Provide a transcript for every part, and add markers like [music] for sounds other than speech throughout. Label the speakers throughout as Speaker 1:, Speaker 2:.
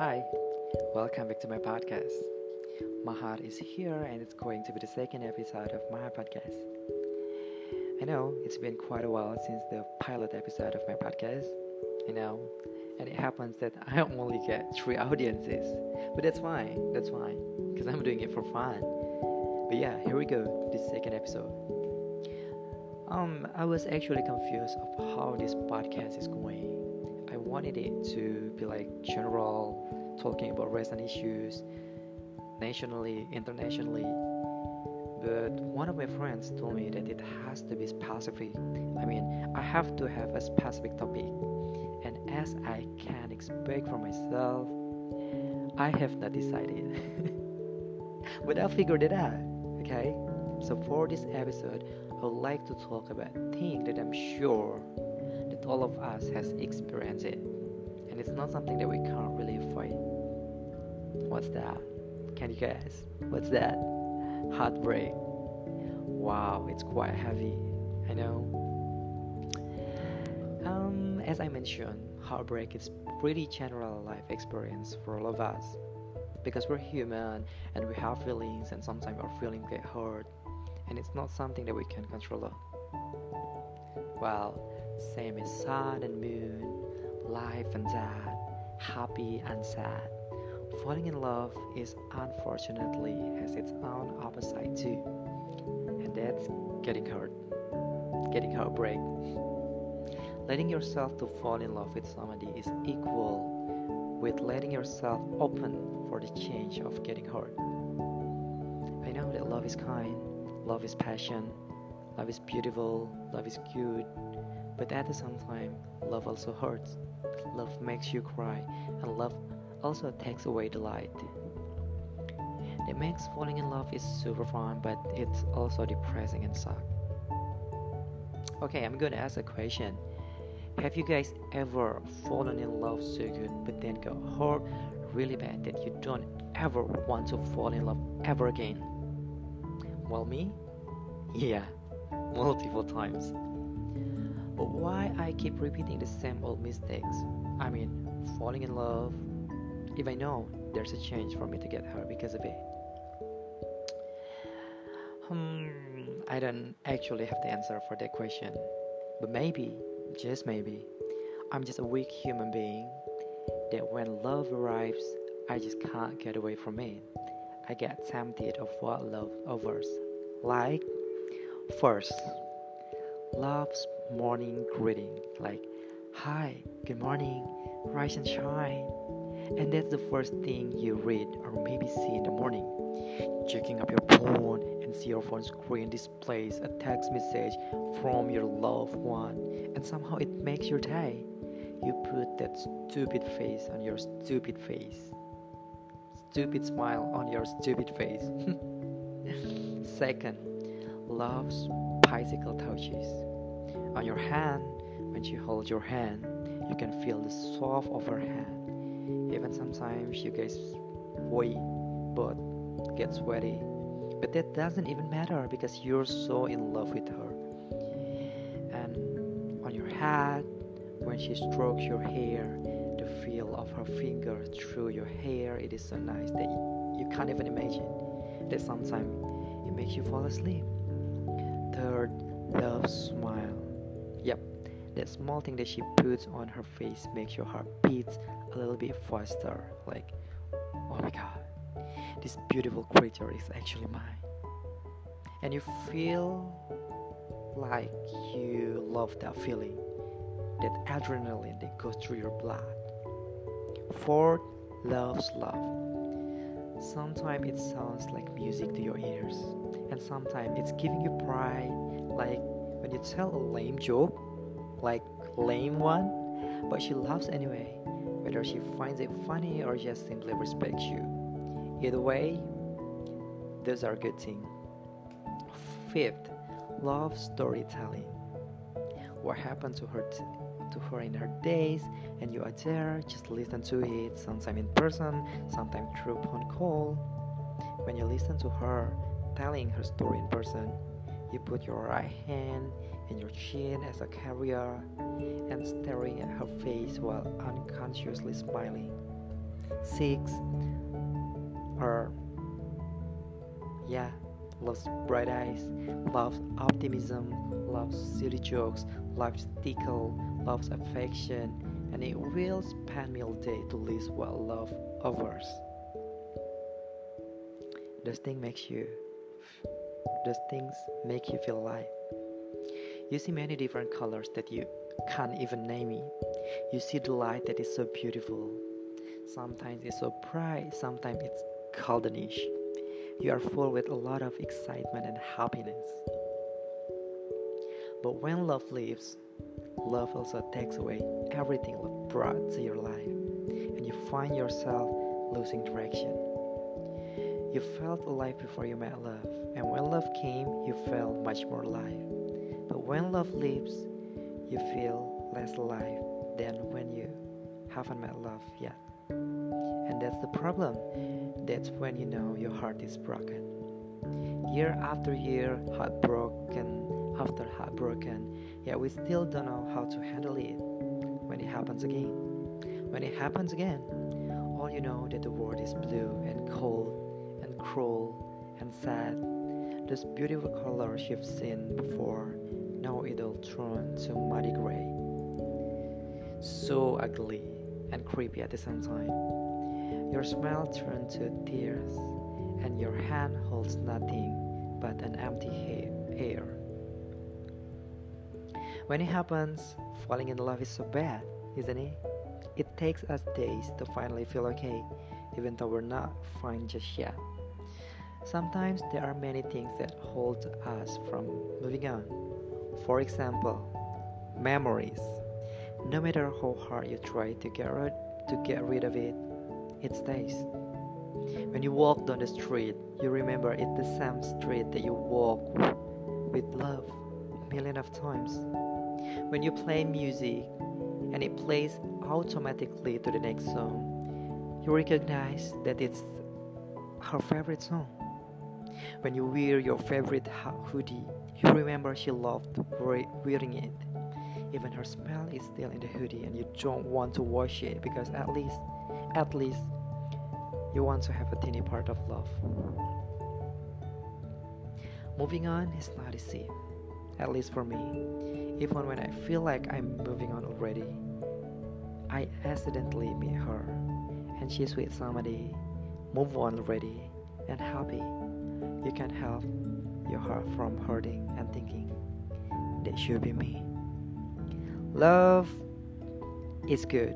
Speaker 1: Hi, welcome back to my podcast. Mahar is here and it's going to be the second episode of my podcast. I know it's been quite a while since the pilot episode of my podcast, you know, and it happens that I only get three audiences, but that's fine, that's fine, because I'm doing it for fun. But yeah, here we go, the second episode. Um, I was actually confused of how this podcast is going. I wanted it to be like general, talking about recent issues, nationally, internationally. But one of my friends told me that it has to be specific. I mean, I have to have a specific topic. And as I can expect for myself, I have not decided. [laughs] but I figured it out, okay? So for this episode, I would like to talk about things that I'm sure all of us has experienced it. And it's not something that we can't really avoid. What's that? Can you guess? What's that? Heartbreak. Wow, it's quite heavy. I know. Um, as I mentioned, heartbreak is pretty general life experience for all of us because we're human and we have feelings and sometimes our feelings get hurt and it's not something that we can control well same as sun and moon life and death happy and sad. Falling in love is unfortunately has its own opposite too. And that's getting hurt getting heartbreak. Letting yourself to fall in love with somebody is equal with letting yourself open for the change of getting hurt. I know that love is kind love is passion love is beautiful love is good but at the same time love also hurts love makes you cry and love also takes away the light. It makes falling in love is super fun, but it's also depressing and suck. Okay, I'm gonna ask a question. Have you guys ever fallen in love so good, but then got hurt really bad that you don't ever want to fall in love ever again? Well, me? Yeah, [laughs] multiple times. But why I keep repeating the same old mistakes? I mean, falling in love, if I know there's a chance for me to get her because of it? Hmm, I don't actually have the answer for that question. But maybe, just maybe, I'm just a weak human being that when love arrives, I just can't get away from it. I get tempted of what love offers. Like, first, love's morning greeting, like, Hi, good morning, rise and shine and that's the first thing you read or maybe see in the morning. Checking up your phone and see your phone screen displays a text message from your loved one, and somehow it makes your day. You put that stupid face on your stupid face. Stupid smile on your stupid face. [laughs] Second, love's bicycle touches. On your hand, when she holds your hand, you can feel the soft of her hand even sometimes you guys wait but get sweaty. But that doesn't even matter because you're so in love with her. And on your head when she strokes your hair the feel of her finger through your hair it is so nice that you can't even imagine. That sometimes it makes you fall asleep third love smile. Yep. That small thing that she puts on her face makes your heart beat a little bit faster. Like oh my god this beautiful creature is actually mine. And you feel like you love that feeling that adrenaline that goes through your blood. Fourth loves love sometimes it sounds like music to your ears and sometimes it's giving you pride like when you tell a lame joke like lame one but she laughs anyway whether she finds it funny or just simply respects you. Either way, those are good things. Fifth, love storytelling. What happened to her t- to her in her days, and you are there, just listen to it, sometimes in person, sometimes through phone call. When you listen to her telling her story in person, you put your right hand in your chin as a carrier and staring at her face while unconsciously smiling. six, or yeah, loves bright eyes, loves optimism, loves silly jokes, loves tickle, loves affection, and it will spend me all day to list what love offers. Those things makes you those things make you feel alive. You see many different colors that you can't even name it. You see the light that is so beautiful. Sometimes it's so bright, sometimes it's goldenish. You are full with a lot of excitement and happiness. But when love leaves, love also takes away everything love brought to your life, and you find yourself losing direction. You felt alive before you met love, and when love came, you felt much more alive. But when love leaves, you feel less alive than when you haven't met love yet. And that's the problem. That's when you know your heart is broken. Year after year, heartbroken after heartbroken, yet we still don't know how to handle it when it happens again. When it happens again, all you know that the world is blue and cold and cruel and sad. Those beautiful colors you've seen before, now it'll turn to muddy gray. So ugly and creepy at the same time. Your smile turns to tears, and your hand holds nothing but an empty air. When it happens, falling in love is so bad, isn't it? It takes us days to finally feel okay, even though we're not fine just yet. Sometimes there are many things that hold us from moving on. For example, memories. No matter how hard you try to get rid, to get rid of it, it stays. When you walk down the street, you remember it's the same street that you walk with love a million of times. When you play music and it plays automatically to the next song, you recognize that it's her favorite song. When you wear your favorite hoodie, you remember she loved wearing it. Even her smell is still in the hoodie and you don't want to wash it because at least, at least, you want to have a teeny part of love. Moving on is not easy, at least for me. Even when I feel like I'm moving on already, I accidentally meet her and she's with somebody, move on already, and happy. You can't help your heart from hurting and thinking, that should be me. Love is good,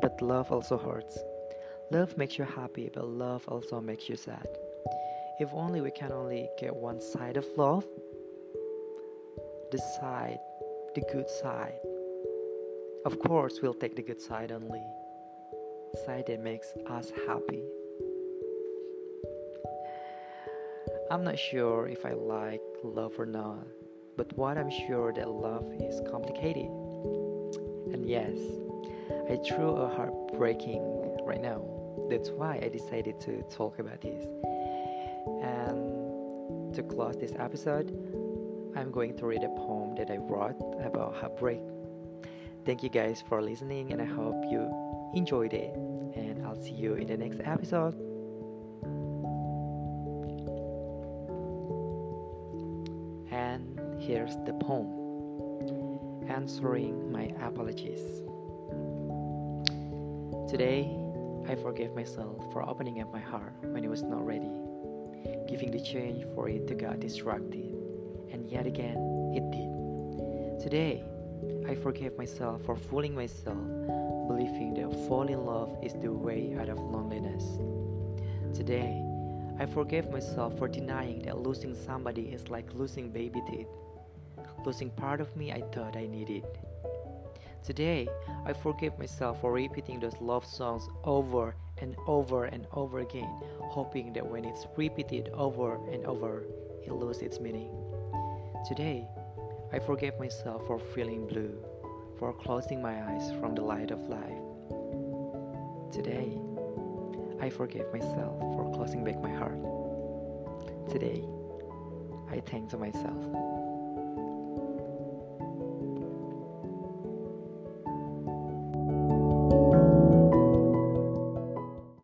Speaker 1: but love also hurts. Love makes you happy, but love also makes you sad. If only we can only get one side of love, the side, the good side. Of course, we'll take the good side only, side that makes us happy. I'm not sure if I like love or not, but what I'm sure that love is complicated. And yes, I threw a heartbreaking right now. That's why I decided to talk about this. And to close this episode, I'm going to read a poem that I wrote about heartbreak. Thank you guys for listening, and I hope you enjoyed it. And I'll see you in the next episode. And here's the poem Answering My Apologies. Today, I forgave myself for opening up my heart when it was not ready, giving the change for it to get distracted, and yet again, it did. Today, I forgave myself for fooling myself, believing that falling in love is the way out of loneliness. Today, I forgave myself for denying that losing somebody is like losing baby teeth, losing part of me I thought I needed. Today, I forgive myself for repeating those love songs over and over and over again, hoping that when it's repeated over and over, it loses its meaning. Today, I forgive myself for feeling blue, for closing my eyes from the light of life. Today, I forgive myself for closing back my heart. Today, I thank to myself.